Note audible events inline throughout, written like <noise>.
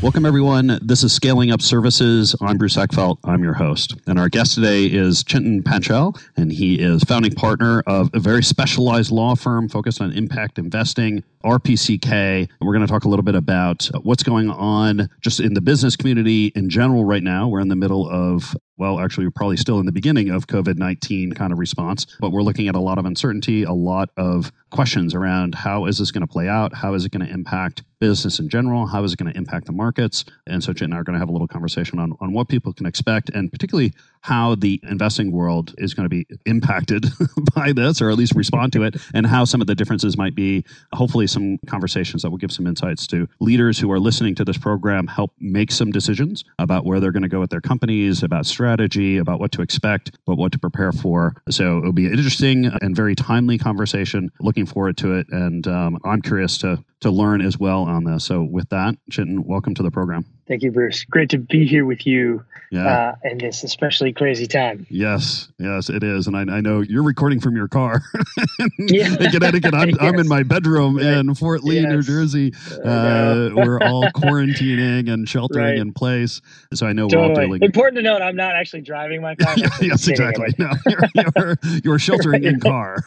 Welcome, everyone. This is Scaling Up Services. I'm Bruce Eckfeldt. I'm your host. And our guest today is Chintan Panchal, and he is founding partner of a very specialized law firm focused on impact investing, RPCK. We're going to talk a little bit about what's going on just in the business community in general right now. We're in the middle of well, actually, we're probably still in the beginning of COVID 19 kind of response, but we're looking at a lot of uncertainty, a lot of questions around how is this going to play out? How is it going to impact business in general? How is it going to impact the markets? And so, Chit and I are going to have a little conversation on, on what people can expect and particularly how the investing world is going to be impacted <laughs> by this, or at least respond to it, and how some of the differences might be. Hopefully, some conversations that will give some insights to leaders who are listening to this program, help make some decisions about where they're going to go with their companies, about strategy, about what to expect, but what to prepare for. So it'll be an interesting and very timely conversation. Looking forward to it, and um, I'm curious to to learn as well on this. So with that, Chintan, welcome to the program. Thank you, Bruce. Great to be here with you yeah. uh, in this especially crazy time. Yes, yes, it is. And I, I know you're recording from your car <laughs> yeah. in Connecticut. I'm, yes. I'm, in my bedroom right. in Fort Lee, yes. New Jersey. Uh, we're all <laughs> quarantining and sheltering right. in place. So I know totally. we're all dealing. Important to note, I'm not actually driving my car. <laughs> yes, exactly. No, you're, you're, you're, sheltering in car.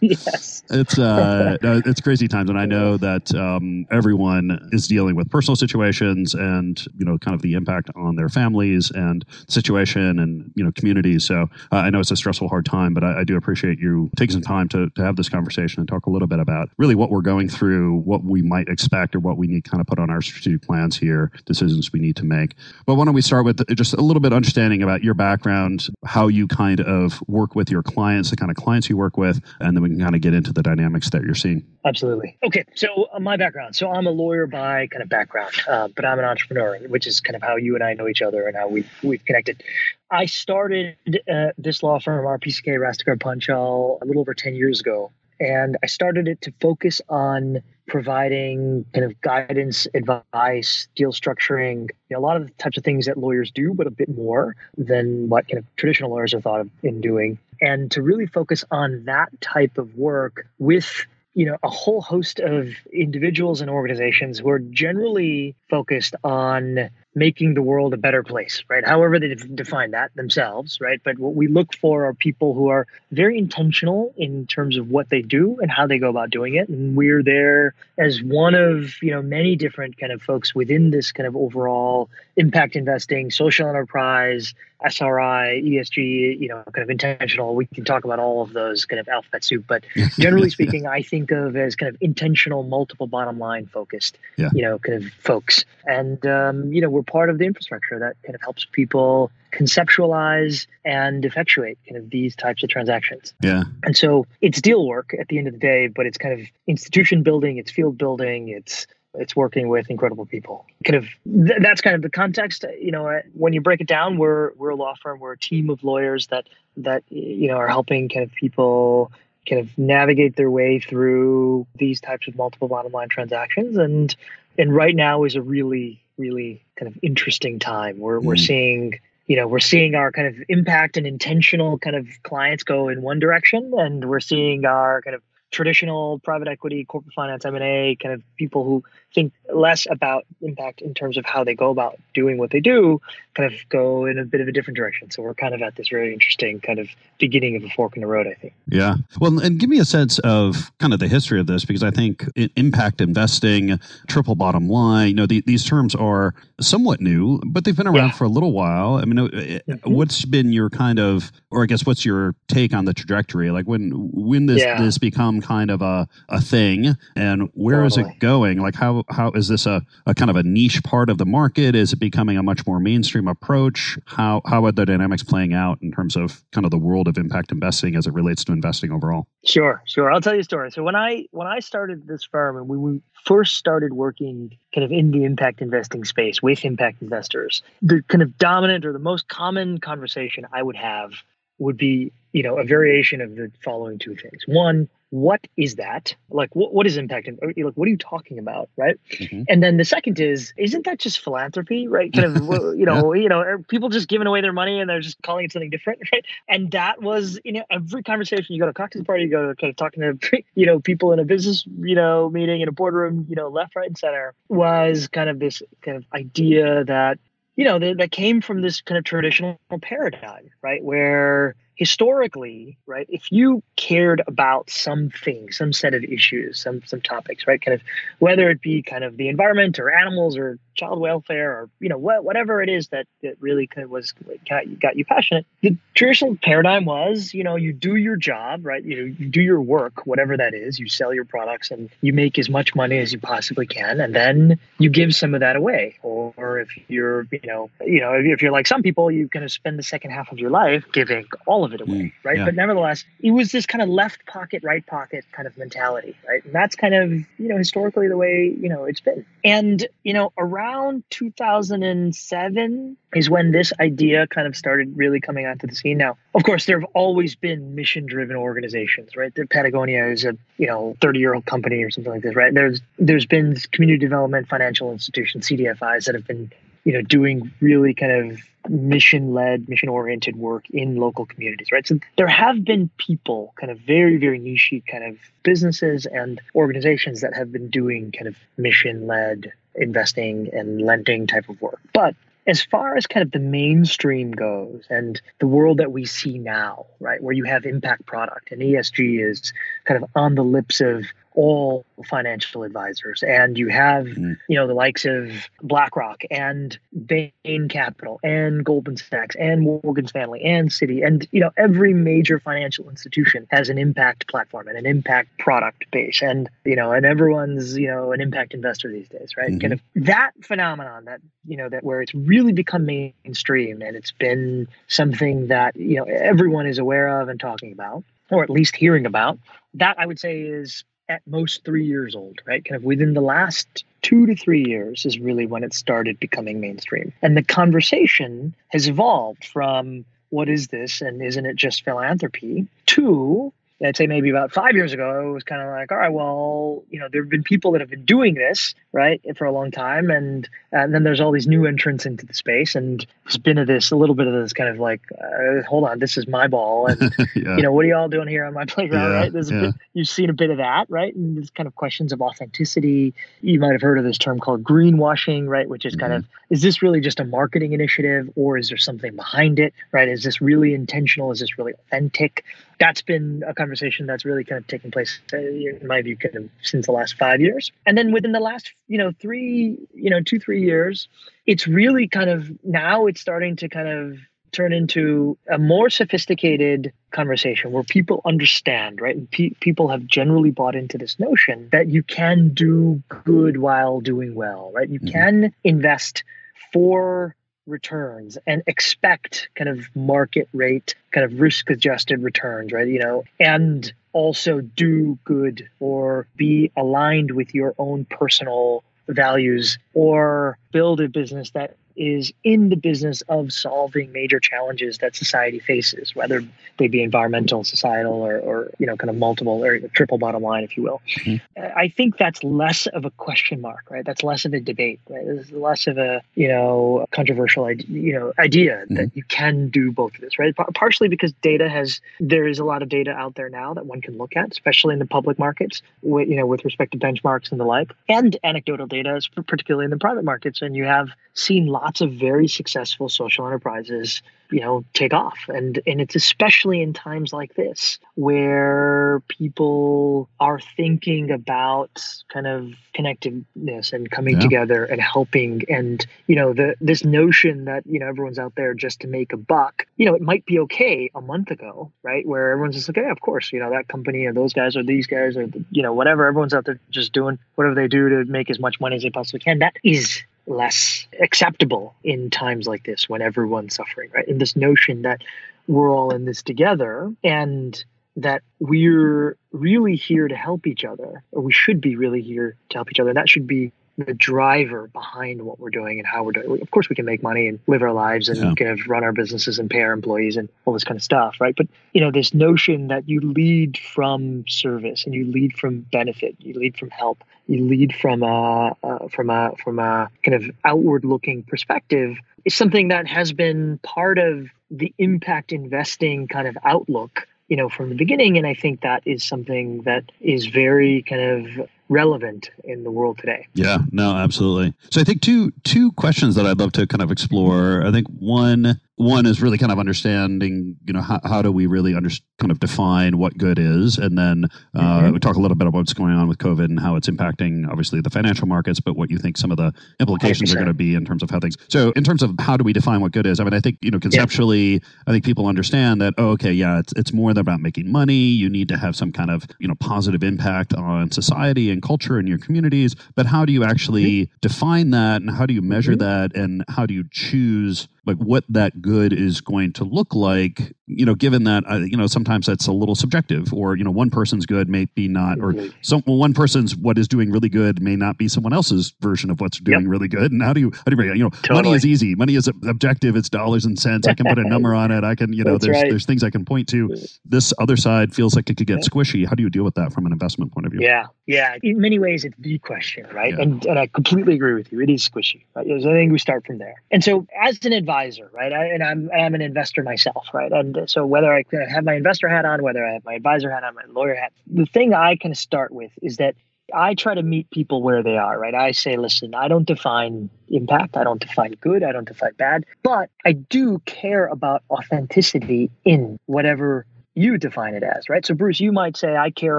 yes. It's, uh, it's crazy times. And I know that um, everyone is dealing with personal situations and and you know kind of the impact on their families and situation and you know communities. So uh, I know it's a stressful, hard time, but I, I, do appreciate you taking some time to, to have this conversation and talk a little bit about really what we're going through, what we might expect, or what we need kind of put on our strategic plans here, decisions we need to make. But why don't we start with just a little bit understanding about your background, how you kind of work with your clients, the kind of clients you work with, and then we can kind of get into the dynamics that you're seeing. Absolutely. Okay, so uh, my background. So I'm a lawyer by kind of background, uh, but I'm an entrepreneur which is kind of how you and I know each other and how we've we've connected. I started uh, this law firm, RPCK Rastegar Panchal, a little over ten years ago, and I started it to focus on providing kind of guidance, advice, deal structuring, you know, a lot of the types of things that lawyers do, but a bit more than what kind of traditional lawyers are thought of in doing. And to really focus on that type of work with you know a whole host of individuals and organizations who are generally focused on making the world a better place, right? However they define that themselves, right? But what we look for are people who are very intentional in terms of what they do and how they go about doing it. And we're there as one of, you know, many different kind of folks within this kind of overall impact investing, social enterprise, SRI, ESG, you know, kind of intentional. We can talk about all of those kind of alphabet soup, but <laughs> generally speaking, I think of as kind of intentional, multiple bottom line focused, yeah. you know, kind of folks. And, um, you know, we're part of the infrastructure that kind of helps people conceptualize and effectuate kind of these types of transactions. Yeah. And so it's deal work at the end of the day, but it's kind of institution building, it's field building, it's it's working with incredible people. Kind of th- that's kind of the context. You know, uh, when you break it down, we're we're a law firm. We're a team of lawyers that that you know are helping kind of people kind of navigate their way through these types of multiple bottom line transactions. And and right now is a really really kind of interesting time. We're mm. we're seeing you know we're seeing our kind of impact and intentional kind of clients go in one direction, and we're seeing our kind of traditional private equity, corporate finance, M&A, kind of people who think less about impact in terms of how they go about doing what they do, kind of go in a bit of a different direction. So we're kind of at this really interesting kind of beginning of a fork in the road, I think. Yeah. Well, and give me a sense of kind of the history of this because I think impact investing, triple bottom line, you know, the, these terms are somewhat new, but they've been around yeah. for a little while. I mean, uh, mm-hmm. what's been your kind of, or I guess what's your take on the trajectory? Like when when this yeah. this become kind of a, a thing, and where totally. is it going? Like how how is this a, a kind of a niche part of the market? Is it becoming a much more mainstream approach? How how are the dynamics playing out in terms of kind of the world of impact investing as it relates to investing overall? Sure, sure. I'll tell you a story. So when I when I started this firm and we, we first started working kind of in the impact investing space with impact investors, the kind of dominant or the most common conversation I would have would be, you know, a variation of the following two things. One, what is that? Like, what, what is impact? Like, what are you talking about, right? Mm-hmm. And then the second is, isn't that just philanthropy, right? Kind of, <laughs> you know, yeah. you know, people just giving away their money and they're just calling it something different, <laughs> right? And that was, you know, every conversation you go to a cocktail party, you go to kind of talking to, <laughs> you know, people in a business, you know, meeting in a boardroom, you know, left, right, and center was kind of this kind of idea that you know, that, that came from this kind of traditional paradigm, right? Where historically, right, if you cared about something, some set of issues, some some topics, right, kind of whether it be kind of the environment or animals or child welfare or you know what, whatever it is that, that really kind of was got you, got you passionate, the traditional paradigm was you know you do your job, right, you you do your work, whatever that is, you sell your products and you make as much money as you possibly can, and then you give some of that away, or, or if you're you know you know if you're like some people, you kind of spend the second half of your life giving all of it away, mm, right? Yeah. But nevertheless, it was this kind of left pocket, right pocket kind of mentality, right? And that's kind of, you know, historically the way, you know, it's been. And, you know, around 2007 is when this idea kind of started really coming onto the scene. Now, of course, there have always been mission driven organizations, right? The Patagonia is a, you know, 30 year old company or something like this, right? There's, there's been community development financial institutions, CDFIs that have been you know doing really kind of mission led mission oriented work in local communities right? So there have been people kind of very very niche kind of businesses and organizations that have been doing kind of mission led investing and lending type of work. But as far as kind of the mainstream goes and the world that we see now, right, where you have impact product and ESG is kind of on the lips of all financial advisors and you have mm. you know the likes of BlackRock and Bain Capital and Goldman Sachs and Morgan Stanley and Citi and you know every major financial institution has an impact platform and an impact product base and you know and everyone's you know an impact investor these days right mm-hmm. kind of that phenomenon that you know that where it's really become mainstream and it's been something that you know everyone is aware of and talking about or at least hearing about that i would say is at most three years old, right? Kind of within the last two to three years is really when it started becoming mainstream. And the conversation has evolved from what is this and isn't it just philanthropy to I'd say maybe about five years ago, it was kind of like, all right, well, you know, there have been people that have been doing this, right, for a long time. And, and then there's all these new entrants into the space. And there's been a, this, a little bit of this kind of like, uh, hold on, this is my ball. And, <laughs> yeah. you know, what are y'all doing here on my <laughs> playground, yeah, right? There's yeah. bit, you've seen a bit of that, right? And there's kind of questions of authenticity. You might have heard of this term called greenwashing, right? Which is mm-hmm. kind of, is this really just a marketing initiative or is there something behind it, right? Is this really intentional? Is this really authentic? That's been a conversation that's really kind of taken place, uh, in my view, kind of since the last five years. And then within the last, you know, three, you know, two, three years, it's really kind of now it's starting to kind of turn into a more sophisticated conversation where people understand, right? And pe- people have generally bought into this notion that you can do good while doing well, right? You mm-hmm. can invest for returns and expect kind of market rate, kind of risk adjusted returns, right? You know, and also do good or be aligned with your own personal values or build a business that is in the business of solving major challenges that society faces, whether they be environmental, societal, or, or you know, kind of multiple or triple bottom line, if you will. Mm-hmm. I think that's less of a question mark, right? That's less of a debate, right? It's less of a you know controversial you know idea mm-hmm. that you can do both of this, right? partially because data has there is a lot of data out there now that one can look at, especially in the public markets, with, you know, with respect to benchmarks and the like, and anecdotal data, particularly in the private markets. And you have seen lots of very successful social enterprises you know take off. And and it's especially in times like this where people are thinking about kind of connectedness and coming yeah. together and helping. And you know the this notion that you know everyone's out there just to make a buck you know it might be okay a month ago right? Where everyone's just like yeah of course you know that company or those guys or these guys or you know whatever. Everyone's out there just doing whatever they do to make as much money as they possibly can. That is less acceptable in times like this when everyone's suffering, right? And this notion that we're all in this together and that we're really here to help each other, or we should be really here to help each other. And that should be the driver behind what we're doing and how we're doing. Of course, we can make money and live our lives and yeah. kind of run our businesses and pay our employees and all this kind of stuff, right? But you know, this notion that you lead from service and you lead from benefit, you lead from help, you lead from a uh, from a from a kind of outward looking perspective is something that has been part of the impact investing kind of outlook you know from the beginning and i think that is something that is very kind of relevant in the world today. Yeah, no, absolutely. So I think two two questions that I'd love to kind of explore. I think one one is really kind of understanding, you know, how, how do we really under, kind of define what good is, and then uh, mm-hmm. we talk a little bit about what's going on with COVID and how it's impacting, obviously, the financial markets, but what you think some of the implications 100%. are going to be in terms of how things. So, in terms of how do we define what good is? I mean, I think you know, conceptually, yeah. I think people understand that. Oh, okay, yeah, it's it's more than about making money. You need to have some kind of you know positive impact on society and culture in your communities. But how do you actually mm-hmm. define that, and how do you measure mm-hmm. that, and how do you choose like what that good is going to look like you know given that uh, you know sometimes that's a little subjective or you know one person's good may be not or mm-hmm. some well, one person's what is doing really good may not be someone else's version of what's doing yep. really good. And how do you how do you you know totally. money is easy. Money is objective. It's dollars and cents. I can put a number on it. I can you know that's there's right. there's things i can point to. This other side feels like it could get squishy. How do you deal with that from an investment point of view? Yeah. Yeah. In many ways it's the question right? Yeah. and and i completely agree with you. It is squishy right? So i think we start from there. And so as an advisor advisor, right? I, and I'm I'm an investor myself, right? And so whether I have my investor hat on, whether I have my advisor hat on, my lawyer hat, the thing I can start with is that I try to meet people where they are, right? I say, listen, I don't define impact, I don't define good, I don't define bad, but I do care about authenticity in whatever you define it as, right? So, Bruce, you might say, I care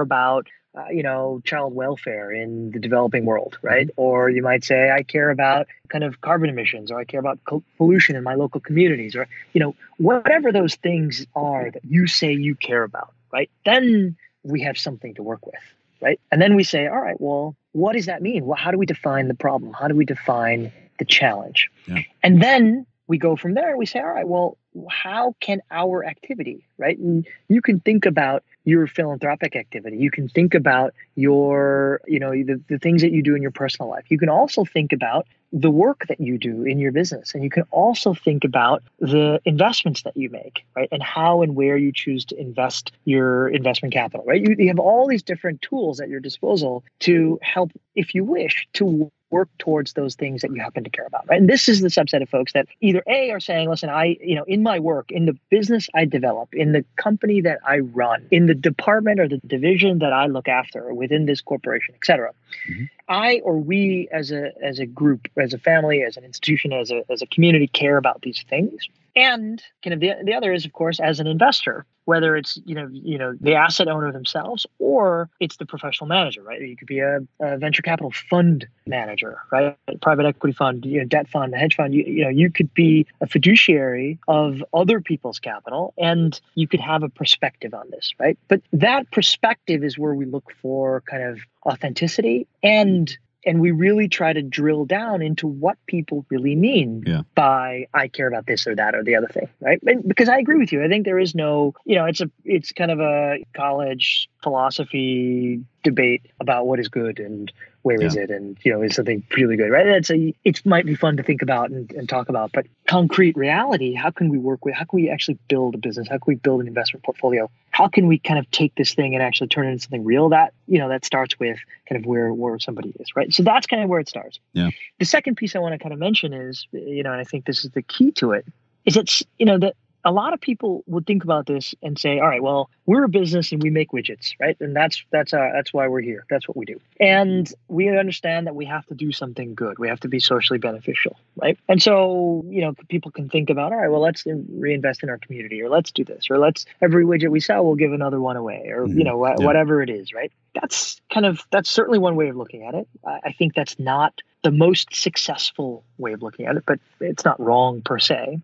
about uh, you know, child welfare in the developing world, right? Mm-hmm. Or you might say, I care about kind of carbon emissions, or I care about pollution in my local communities, or, you know, whatever those things are that you say you care about, right? Then we have something to work with, right? And then we say, all right, well, what does that mean? Well, how do we define the problem? How do we define the challenge? Yeah. And then we go from there and we say, all right, well, how can our activity, right? And you can think about your philanthropic activity. You can think about your, you know, the, the things that you do in your personal life. You can also think about the work that you do in your business. And you can also think about the investments that you make, right? And how and where you choose to invest your investment capital, right? You, you have all these different tools at your disposal to help, if you wish, to work towards those things that you happen to care about right and this is the subset of folks that either a are saying listen i you know in my work in the business i develop in the company that i run in the department or the division that i look after within this corporation et cetera mm-hmm. i or we as a as a group as a family as an institution as a as a community care about these things and kind of the, the other is of course as an investor whether it's you know you know the asset owner themselves or it's the professional manager right? You could be a, a venture capital fund manager right? Private equity fund you know, debt fund hedge fund you, you know you could be a fiduciary of other people's capital and you could have a perspective on this right? But that perspective is where we look for kind of authenticity and and we really try to drill down into what people really mean yeah. by I care about this or that or the other thing, right? And because I agree with you, I think there is no, you know, it's a it's kind of a college philosophy debate about what is good and where is Yeah. it. And you know is something really good right? It's a, it might be fun to think about and, and talk about but concrete reality how can we work with how can we actually build a business? How can we build an investment portfolio? How can we kind of take this thing and actually turn it into something real that you know that starts with kind of where where somebody is right? So that's kind of where it starts. Yeah. the second piece i want to kind of mention is you know and i think this is the key to it is it's you know that a lot of people would think about this and say, "All right, well, we're a business and we make widgets, right? And that's that's uh, that's why we're here. That's what we do. And we understand that we have to do something good. We have to be socially beneficial, right? And so, you know, people can think about, "All right, well, let's reinvest in our community, or let's do this, or let's every widget we sell, we'll give another one away, or you Mhm. know, wha- Yeah. whatever it is, right?" That's kind of that's certainly one way of looking at it. I, I think that's not the most successful way of looking at it, but it's not wrong per se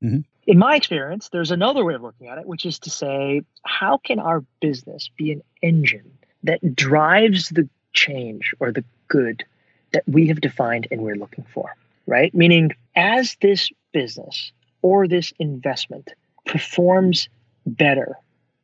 in my experience, there's another way of looking at it, which is to say, how can our business be an engine that drives the change or the good that we have defined and we're looking for, right? Meaning, as this business or this investment performs better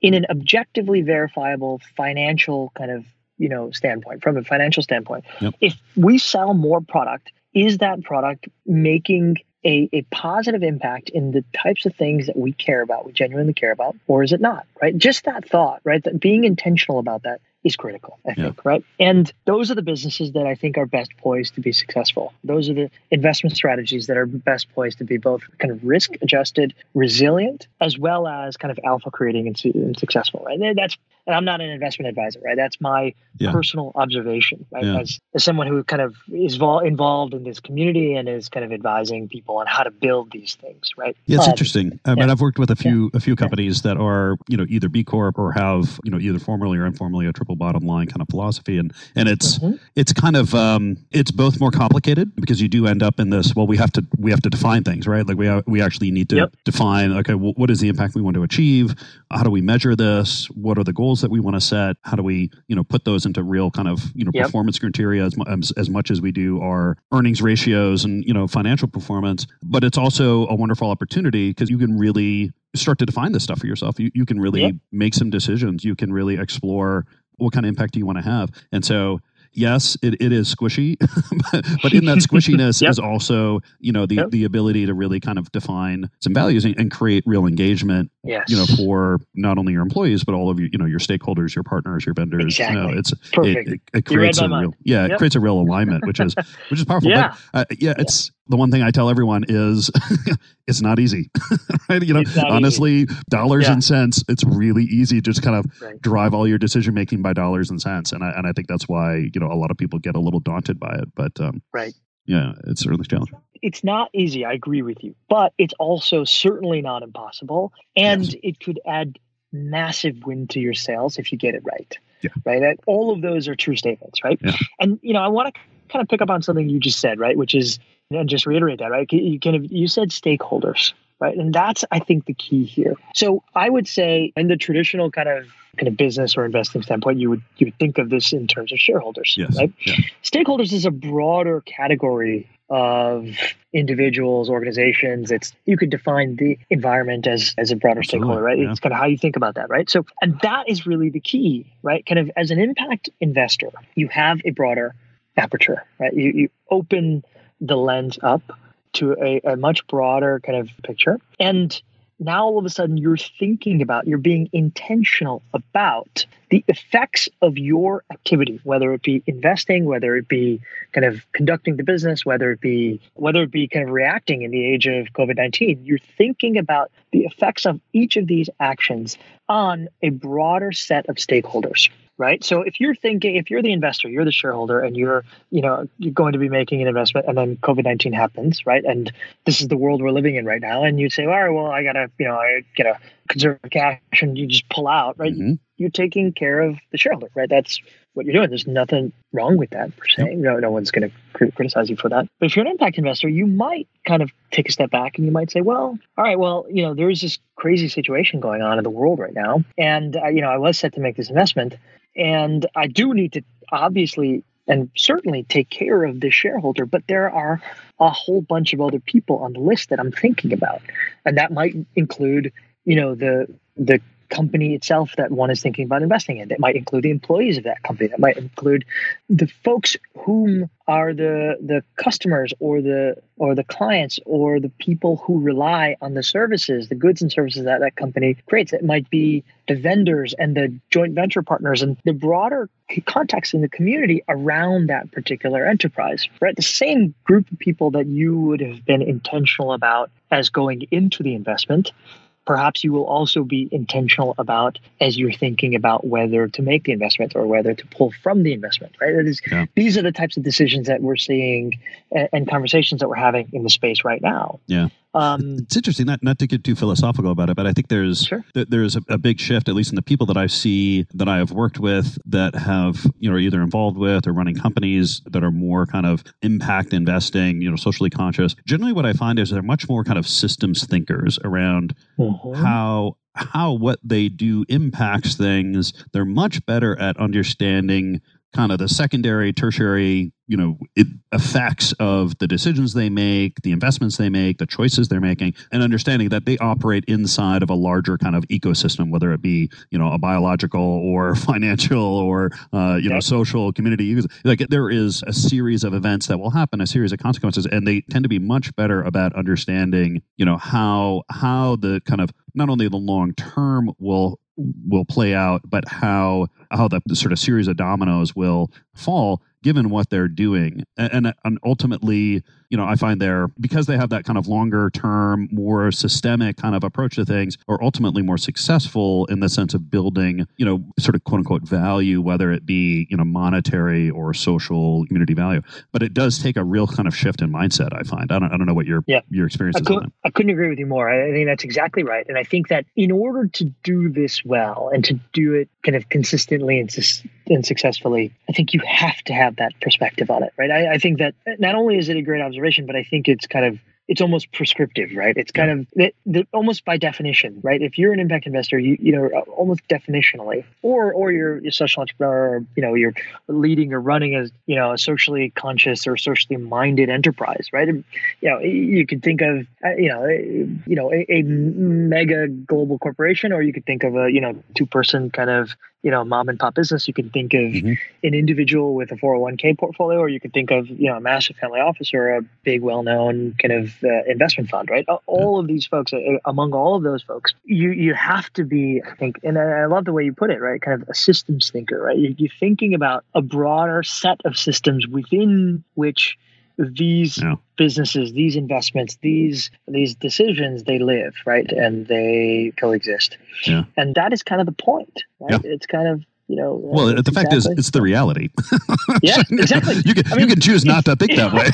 in an objectively verifiable financial kind of you know standpoint from a financial standpoint Yep. if we sell more product is that product making a, a positive impact in the types of things that we care about, we genuinely care about, or is it not? Right? Just that thought, right? That being intentional about that is critical, I Yeah. think, right? And those are the businesses that I think are best poised to be successful. Those are the investment strategies that are best poised to be both kind of risk adjusted, resilient, as well as kind of alpha creating and, and successful, right? And That's and I'm not an investment advisor, right? That's my Yeah. personal observation, right? Yeah. As, as someone who kind of is vol- involved in this community and is kind of advising people on how to build these things, right? Yeah, it's Um, interesting. I mean, yeah. I've worked with a few a few companies that are you know either B Corp or have you know either formally or informally a triple bottom line kind of philosophy, and and it's Mhm. it's kind of um, it's both more complicated because you do end up in this. Well, we have to we have to define things, right? Like we ha- we actually need to Yep. define. Okay, wh- what is the impact we want to achieve? How do we measure this? What are the goals that we want to set? How do we you know put those into real kind of you know Yep. performance criteria as, as as much as we do our earnings ratios and you know financial performance? But it's also a wonderful opportunity because you can really start to define this stuff for yourself. You you can really Yep. make some decisions. You can really explore what kind of impact do you want to have. And so yes, it, it is squishy, <laughs> but in that <laughs> squishiness Yep. is also, you know, the, Yep. the ability to really kind of define some values and, and create real engagement, Yes. you know, for not only your employees, but all of your, you know, your stakeholders, your partners, your vendors. You know, Exactly. it's, it, Perfect. it, it read creates a mind. real, yeah, it creates a real alignment, which is, <laughs> which is powerful. Yeah. But, uh, yeah, it's the one thing I tell everyone is <laughs> it's not easy, <laughs> right? You know, not easy. honestly, dollars Yeah. and cents, it's really easy to just kind of Right. drive all your decision making by dollars and cents. And I, and I think that's why, you know, a lot of people get a little daunted by it, but, um, Right. yeah, it's certainly challenging. It's not easy. I agree with you, but it's also certainly not impossible, and Yes. it could add massive win to your sales if you get it right. Yeah. Right. And all of those are true statements, right? Yeah. And you know, I want to kind of pick up on something you just said, right? Which is, and just reiterate that, right? You kind of you said stakeholders, right? And that's I think the key here. So I would say, in the traditional kind of kind of business or investing standpoint, you would you would think of this in terms of shareholders, Yes. right? Yeah. stakeholders is a broader category of individuals organizations it's you could define the environment as as a broader Absolutely, stakeholder right yeah. it's kind of how you think about that right so and that is really the key right kind of as an impact investor you have a broader aperture right you, you open the lens up to a, a much broader kind of picture. And now all of a sudden you're thinking about you're being intentional about the effects of your activity whether it be investing whether it be kind of conducting the business whether it be whether it be kind of reacting in the age of covid-19 you're thinking about the effects of each of these actions on a broader set of stakeholders right? So if you're thinking if you're the investor you're the shareholder and you're you know you're going to be making an investment and then covid-19 happens right? And this is the world we're living in right now and you'd say all right well i gotta you know i gotta conserve cash and you just pull out right? Mhm. you're taking care of the shareholder right? That's what you're doing. There's nothing wrong with that per se. No, no one's going to cri- criticize you for that. But if you're an impact investor you might kind of take a step back and you might say well all right well you know there's this crazy situation going on in the world right now and uh, you know i was set to make this investment and I do need to obviously and certainly take care of the shareholder, but there are a whole bunch of other people on the list that I'm thinking about. And that might include, you know, the the company itself that one is thinking about investing in. That might include the employees of that company. That might include the folks whom are the the customers or the or the clients or the people who rely on the services, the goods and services that that company creates. It might be the vendors and the joint venture partners and the broader context in the community around that particular enterprise. Right, the same group of people that you would have been intentional about as going into the investment perhaps you will also be intentional about as you're thinking about whether to make the investment or whether to pull from the investment right? Is, yeah. these are the types of decisions that we're seeing and, and conversations that we're having in the space right now. Yeah um, it's interesting, not not to get too philosophical about it, but I think there's sure. th- there's a, a, big shift, at least in the people that I see that I have worked with that have you know either involved with or running companies that are more kind of impact investing, you know, socially conscious. Generally, what I find is they're much more kind of systems thinkers around mm-hmm. how how what they do impacts things. They're much better at understanding kind of the secondary, tertiary, you know, it, effects of the decisions they make, the investments they make, the choices they're making, and understanding that they operate inside of a larger kind of ecosystem, whether it be you know a biological or <laughs> financial or uh, you know social community. Like there is a series of events that will happen, a series of consequences, and they tend to be much better about understanding you know how how the kind of not only the long term will will play out, but how how the, the, sort of series of dominoes will fall given what they're doing. And, and ultimately you know i find they're because they have that kind of longer term more systemic kind of approach to things are ultimately more successful in the sense of building you know sort of quote unquote value whether it be you know monetary or social community value. But it does take a real kind of shift in mindset i find. I don't, I don't know what your yeah. your experience I is could, I couldn't agree with you more. I think that's exactly right. And i think that in order to do this well and to do it kind of consistently and, and successfully i think you have to have that perspective on it right? I, I think that not only is it a great observation but i think it's kind of it's almost prescriptive, right? It's kind of almost by definition, right? If you're an impact investor, you you know almost definitionally, or or you're a social entrepreneur, or, you know you're leading or running as you know a socially conscious or socially minded enterprise, right? And, you know you could think of uh, you know you know a, a mega global corporation, or you could think of a you know two person kind of you know mom and pop business. You can think of mm-hmm. an individual with a 401k portfolio or you could think of you know a massive family office or a big well-known kind of uh, investment fund right? All of these folks uh, among all of those folks you you have to be i think and i love the way you put it right? Kind of a systems thinker right? You're thinking about a broader set of systems within which these yeah. businesses, these investments, these these decisions, they live right and they coexist. Yeah. And that is kind of the point. Right? Yeah. It's kind of you know. Well, the exactly. fact is, it's the reality. <laughs> yeah, exactly. you can I mean, you can choose not to think that way.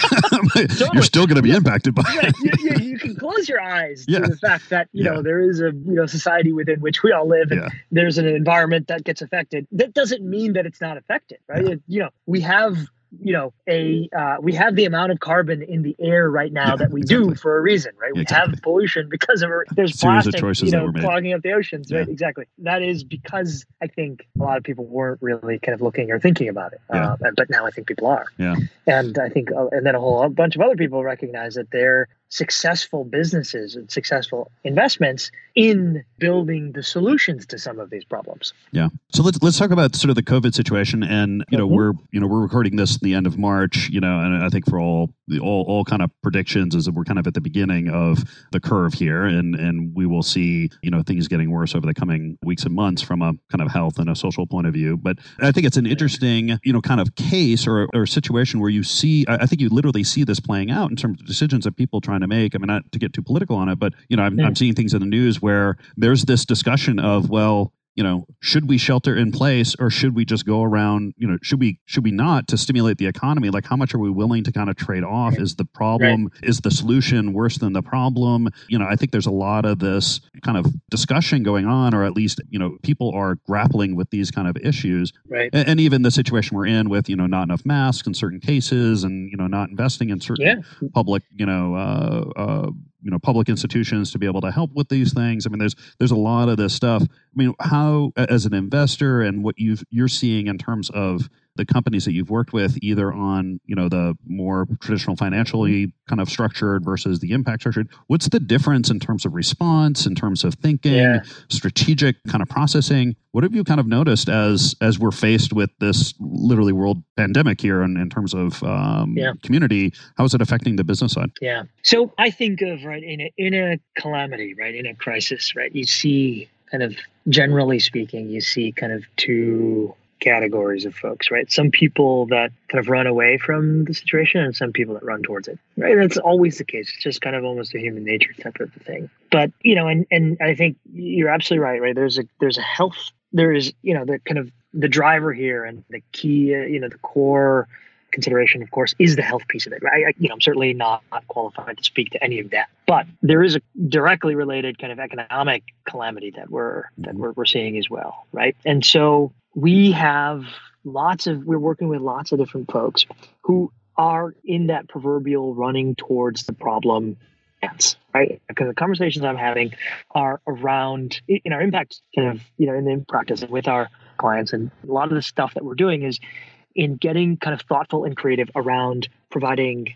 <laughs> <laughs> You're still going to be impacted by. it. You, you, you, can close your eyes yeah. to the fact that you yeah. know there is a you know society within which we all live, and yeah. there's an environment that gets affected. That doesn't mean that it's not affected, right? It, you know, we have you know a uh, we have the amount of carbon in the air right now yeah, that we <laughs> exactly. do for a reason right we exactly. have pollution because of <laughs> there's plastic you know clogging up the oceans yeah. right exactly that is because i think a lot of people weren't really kind of looking or thinking about it yeah. uh, but now i think people are yeah and i think uh, and then a whole bunch of other people recognize that they're successful businesses and successful investments in building the solutions to some of these problems. Yeah. So let's let's talk about sort of the COVID situation and you know mm-hmm. we're you know we're recording this in the end of March, you know, and I think for all the all, all kind of predictions is that we're kind of at the beginning of the curve here and and we will see, you know, things getting worse over the coming weeks and months from a kind of health and a social point of view. But I think it's an interesting, you know, kind of case or or situation where you see I think you literally see this playing out in terms of decisions that people trying to make. I mean, not to get too political on it, but you know, I'm, I'm seeing things in the news where there's this discussion of, well, you know should we shelter in place or should we just go around you know should we should we not to stimulate the economy like how much are we willing to kind of trade off right. is the problem right. is the solution worse than the problem you know i think there's a lot of this kind of discussion going on or at least you know people are grappling with these kind of issues right and, and even the situation we're in with you know not enough masks in certain cases and you know not investing in certain yeah. public you know uh, uh, you know public institutions to be able to help with these things. I mean there's there's a lot of this stuff. I mean how as an investor and what you you're seeing in terms of the companies that you've worked with, either on you know the more traditional financially kind of structured versus the impact structured, what's the difference in terms of response, in terms of thinking, yeah. strategic kind of processing? What have you kind of noticed as as we're faced with this literally world pandemic here, in, in terms of um, yeah. community? How is it affecting the business side? Yeah. So I think of right in a in a calamity, right in a crisis, right. You see kind of generally speaking, you see kind of two categories of folks, right? Some people that kind of run away from the situation and some people that run towards it, right? That's always the case. It's just kind of almost a human nature type of thing. But, you know, and, and I think you're absolutely right, right? There's a, there's a health, there is, you know, the kind of the driver here and the key, uh, you know, the core consideration, of course, is the health piece of it. Right? I, you know, I'm certainly not, not qualified to speak to any of that, but there is a directly related kind of economic calamity that we're that we're, we're seeing as well, right? And so we have lots of we're working with lots of different folks who are in that proverbial running towards the problem dance, right? Because the conversations I'm having are around in our impact kind of you know in the practice with our clients, and a lot of the stuff that we're doing is in getting kind of thoughtful and creative around providing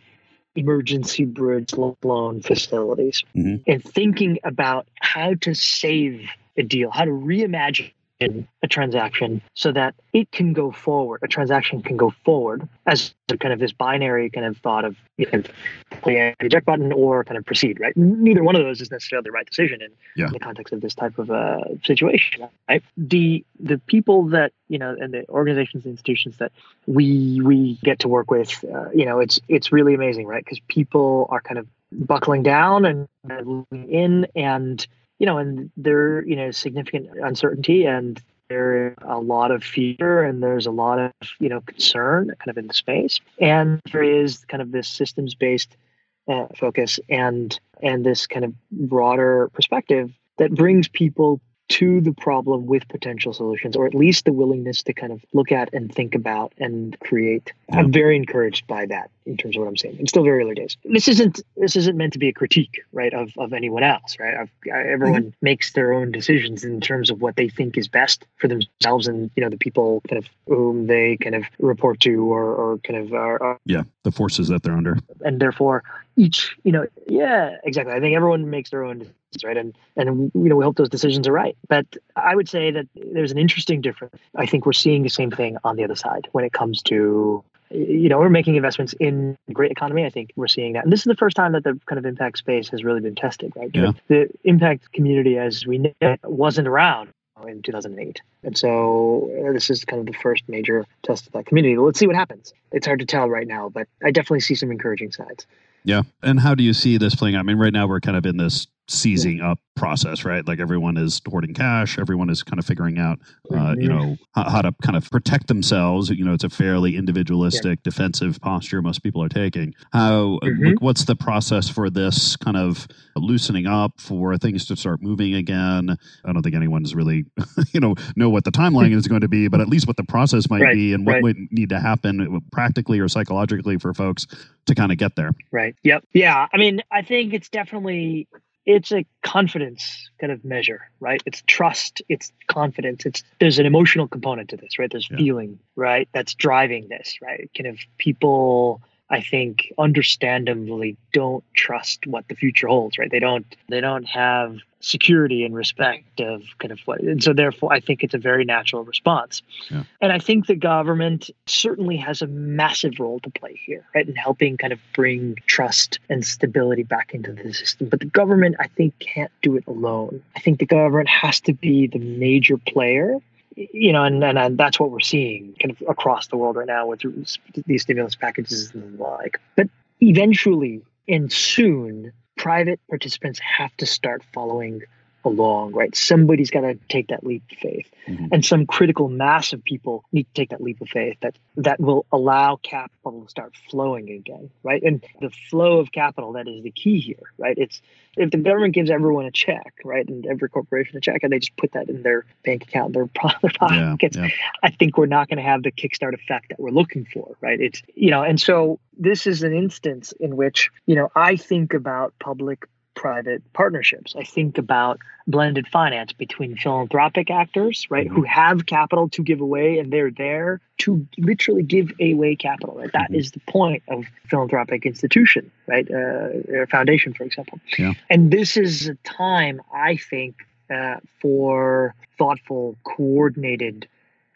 emergency bridge loan facilities mm-hmm. and thinking about how to save a deal, how to reimagine a transaction so that it can go forward, a transaction can go forward as kind of this binary kind of thought of you know, play the eject button or kind of proceed, right? Neither one of those is necessarily the right decision in, yeah. in the context of this type of uh, situation, right? The the people that you know and the organizations and institutions that we we get to work with, uh, you know, it's it's really amazing, right? Because people are kind of buckling down and in and you know, and there, you know, significant uncertainty and there's a lot of fear and there's a lot of, you know, concern kind of in the space. And there is kind of this systems based uh, focus and and this kind of broader perspective that brings people to the problem with potential solutions, or at least the willingness to kind of look at and think about and create. Yeah. I'm very encouraged by that in terms of what I'm saying. It's still very early days. This isn't this isn't meant to be a critique, right, of, of anyone else, right? I've, everyone mm-hmm. makes their own decisions in terms of what they think is best for themselves and you know the people kind of whom they kind of report to or, or kind of are, are yeah the forces that they're under, and therefore each you know yeah exactly. I think everyone makes their own right? And and you know we hope those decisions are right. But I would say that there's an interesting difference. I think we're seeing the same thing on the other side when it comes to you know we're making investments in the great economy. I think we're seeing that, and this is the first time that the kind of impact space has really been tested. Right? Yeah. The impact community, as we know, wasn't around in 2008. And so uh, this is kind of the first major test of that community. Let's see what happens. It's hard to tell right now, but I definitely see some encouraging signs. Yeah. And how do you see this playing out? I mean, right now we're kind of in this seizing up process, right? Like everyone is hoarding cash, everyone is kind of figuring out, uh, you know, how, how, to kind of protect themselves. You know, it's a fairly individualistic, yeah. defensive posture most people are taking. How, mm-hmm. like, what's the process for this kind of loosening up for things to start moving again? I don't think anyone's really, <laughs> you know, know what the timeline is going to be, but at least what the process might right. be and what right. would need to happen practically or psychologically for folks to kind of get there. Right. Yep. Yeah. I mean, I think it's definitely it's a confidence kind of measure, right? It's trust, it's confidence. It's there's an emotional component to this, right? There's yeah. feeling, right? That's driving this, right? Kind of people I think understandably don't trust what the future holds, right? They don't they don't have security and respect of kind of what and so therefore I think it's a very natural response. Yeah. And I think the government certainly has a massive role to play here, right? In helping kind of bring trust and stability back into the system. But the government I think can't do it alone. I think the government has to be the major player you know, and, and, and that's what we're seeing kind of across the world right now with these stimulus packages and the like. But eventually and soon, private participants have to start following along, right? Somebody's got to take that leap of faith. Mm-hmm. And some critical mass of people need to take that leap of faith that that will allow capital to start flowing again, right? And the flow of capital that is the key here, right? It's if the government gives everyone a check, right, and every corporation a check, and they just put that in their bank account, their, <laughs> their pockets, yeah, yeah. I think we're not going to have the kickstart effect that we're looking for, right? It's you know, and so this is an instance in which you know I think about public private partnerships. I think about blended finance between philanthropic actors, right, mm-hmm. who have capital to give away and they're there to literally give away capital. Right? That mm-hmm. is the point of philanthropic institution, right? Uh, foundation, for example. Yeah. And this is a time, I think, uh, for thoughtful, coordinated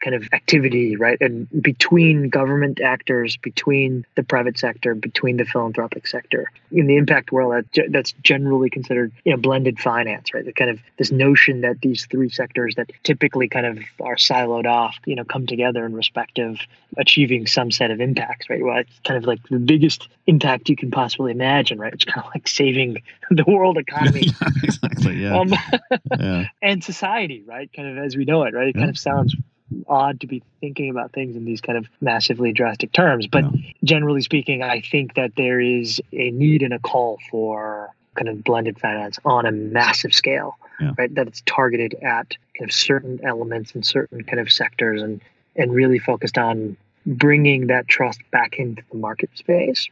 kind of activity, right? And between government actors, between the private sector, between the philanthropic sector. In the impact world, that's generally considered, you know, blended finance, right? The kind of this notion that these three sectors that typically kind of are siloed off, you know, come together in respect of achieving some set of impacts, right? Well, it's kind of like the biggest impact you can possibly imagine, right? It's kind of like saving <laughs> the world economy. <laughs> yeah, exactly. Yeah. Um, yeah. <laughs> and society, right? Kind of as we know it, right? It yeah. kind of sounds odd to be thinking about things in these kind of massively drastic terms. But generally speaking, I think that there is a need and a call for kind of blended finance on a massive scale, yeah. right? That it's targeted at kind of certain elements and certain kind of sectors and and really focused on bringing that trust back into the market space,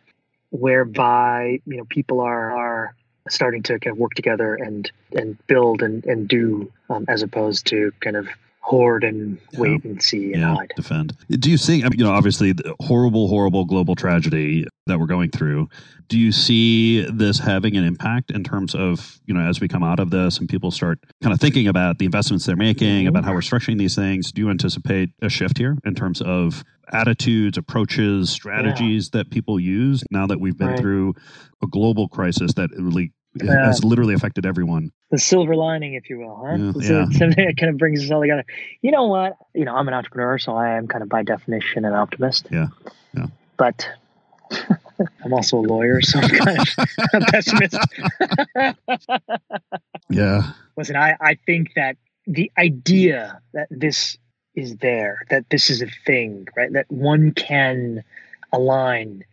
whereby you know people are are starting to kind of work together and and build and and do um, as opposed to kind of hoard and wait and see and yeah, hide. Defend. Do you see? I mean, you know, obviously, the horrible, horrible global tragedy that we're going through. Do you see this having an impact in terms of you know as we come out of this and people start kind of thinking about the investments they're making, mm-hmm. about how we're structuring these things? Do you anticipate a shift here in terms of attitudes, approaches, strategies yeah. that people use now that we've been right. through a global crisis that really it has literally affected everyone. The silver lining, if you will, huh? Yeah, yeah. <laughs> Something that kind of brings us all together. You know what? You know, I'm an entrepreneur, so I am kind of by definition an optimist. Yeah. Yeah. But <laughs> I'm also a lawyer, so I'm kind of a pessimist. <laughs> yeah. Listen, I, I think that the idea that this is there, that this is a thing, right? That one can align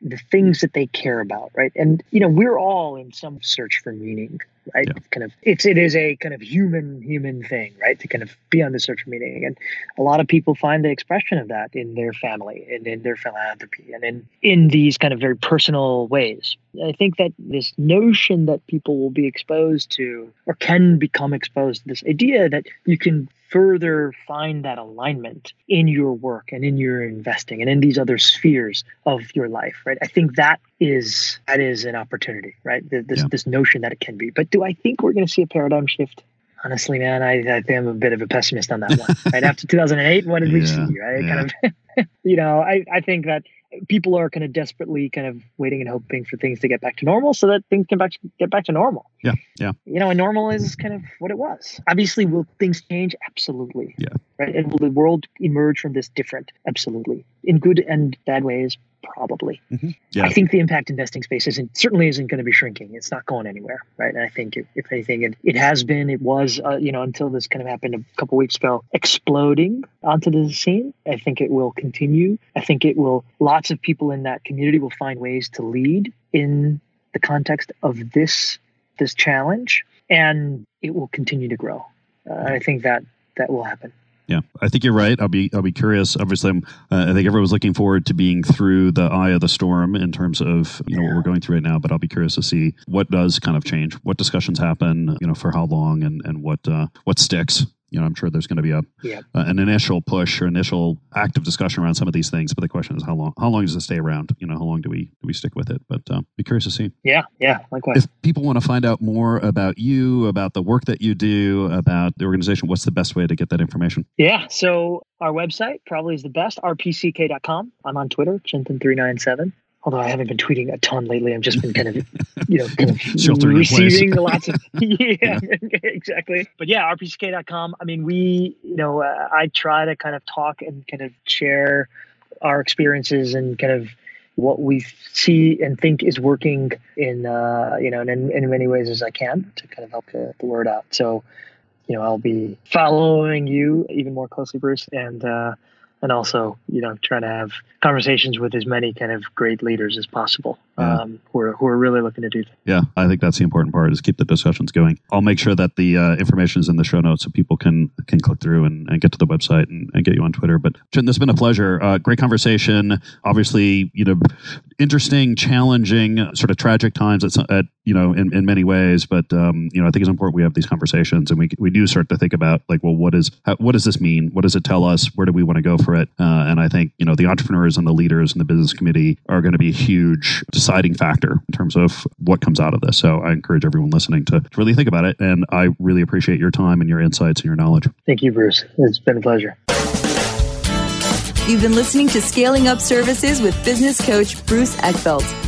the things that they care about, right? And you know, we're all in some search for meaning, right? Yeah. Kind of it's it is a kind of human human thing, right? To kind of be on the search for meaning. And a lot of people find the expression of that in their family and in their philanthropy and in in these kind of very personal ways. I think that this notion that people will be exposed to or can become exposed to this idea that you can further find that alignment in your work and in your investing and in these other spheres of your life right i think that is that is an opportunity right this yeah. this notion that it can be but do i think we're going to see a paradigm shift honestly man i i am a bit of a pessimist on that one <laughs> right after 2008 what did yeah. we see right yeah. kind of <laughs> you know i i think that people are kind of desperately kind of waiting and hoping for things to get back to normal so that things can back get back to normal. Yeah, yeah. You know, and normal is kind of what it was. Obviously, will things change? Absolutely. Yeah. Right. And will the world emerge from this different? Absolutely. In good and bad ways, probably. Mm-hmm. Yeah. I think the impact investing space isn't certainly isn't going to be shrinking. It's not going anywhere, right? And I think if, if anything, it, it has been. It was, uh, you know, until this kind of happened a couple weeks ago, exploding onto the scene. I think it will continue. I think it will. Lots of people in that community will find ways to lead in the context of this this challenge, and it will continue to grow. Uh, I think that that will happen. Yeah, I think you're right. I'll be I'll be curious. Obviously, uh, i think everyone's looking forward to being through the eye of the storm in terms of you know yeah. what we're going through right now. But I'll be curious to see what does kind of change, what discussions happen, you know, for how long, and and what uh, what sticks you know, I'm sure there's going to be a yeah. uh, an initial push or initial active discussion around some of these things. But the question is, how long? How long does it stay around? You know, how long do we do we stick with it? But uh, be curious to see. Yeah, yeah, likewise. If people want to find out more about you, about the work that you do, about the organization, what's the best way to get that information? Yeah, so our website probably is the best. rpck.com. I'm on Twitter, Chintan397 although I haven't been tweeting a ton lately. I've just been kind of, you know, kind of <laughs> receiving lots of, <laughs> <laughs> yeah, yeah, exactly. But yeah, rpck.com. I mean, we, you know, uh, I try to kind of talk and kind of share our experiences and kind of what we see and think is working in, uh, you know, in, in many ways as I can to kind of help the, the word out. So, you know, I'll be following you even more closely, Bruce, and, uh, and also you know trying to have conversations with as many kind of great leaders as possible yeah. um, who, are, who are really looking to do things. Yeah, I think that's the important part is keep the discussions going. I'll make sure that the uh, information is in the show notes so people can can click through and, and get to the website and, and, get you on Twitter. But Jen, this has been a pleasure. Uh, great conversation. Obviously, you know, interesting, challenging, sort of tragic times at, at you know in, in many ways. But um, you know, I think it's important we have these conversations and we we do start to think about like, well, what is how, what does this mean? What does it tell us? Where do we want to go for it? Uh, and I think you know the entrepreneurs and the leaders and the business committee are going to be a huge deciding factor in terms of what comes out of this. So I encourage everyone listening to, to really think about it. And I really appreciate your time and your insights and your knowledge. Thank you, Bruce. It's been a pleasure. You've been listening to Scaling Up Services with business coach Bruce Eckfeldt.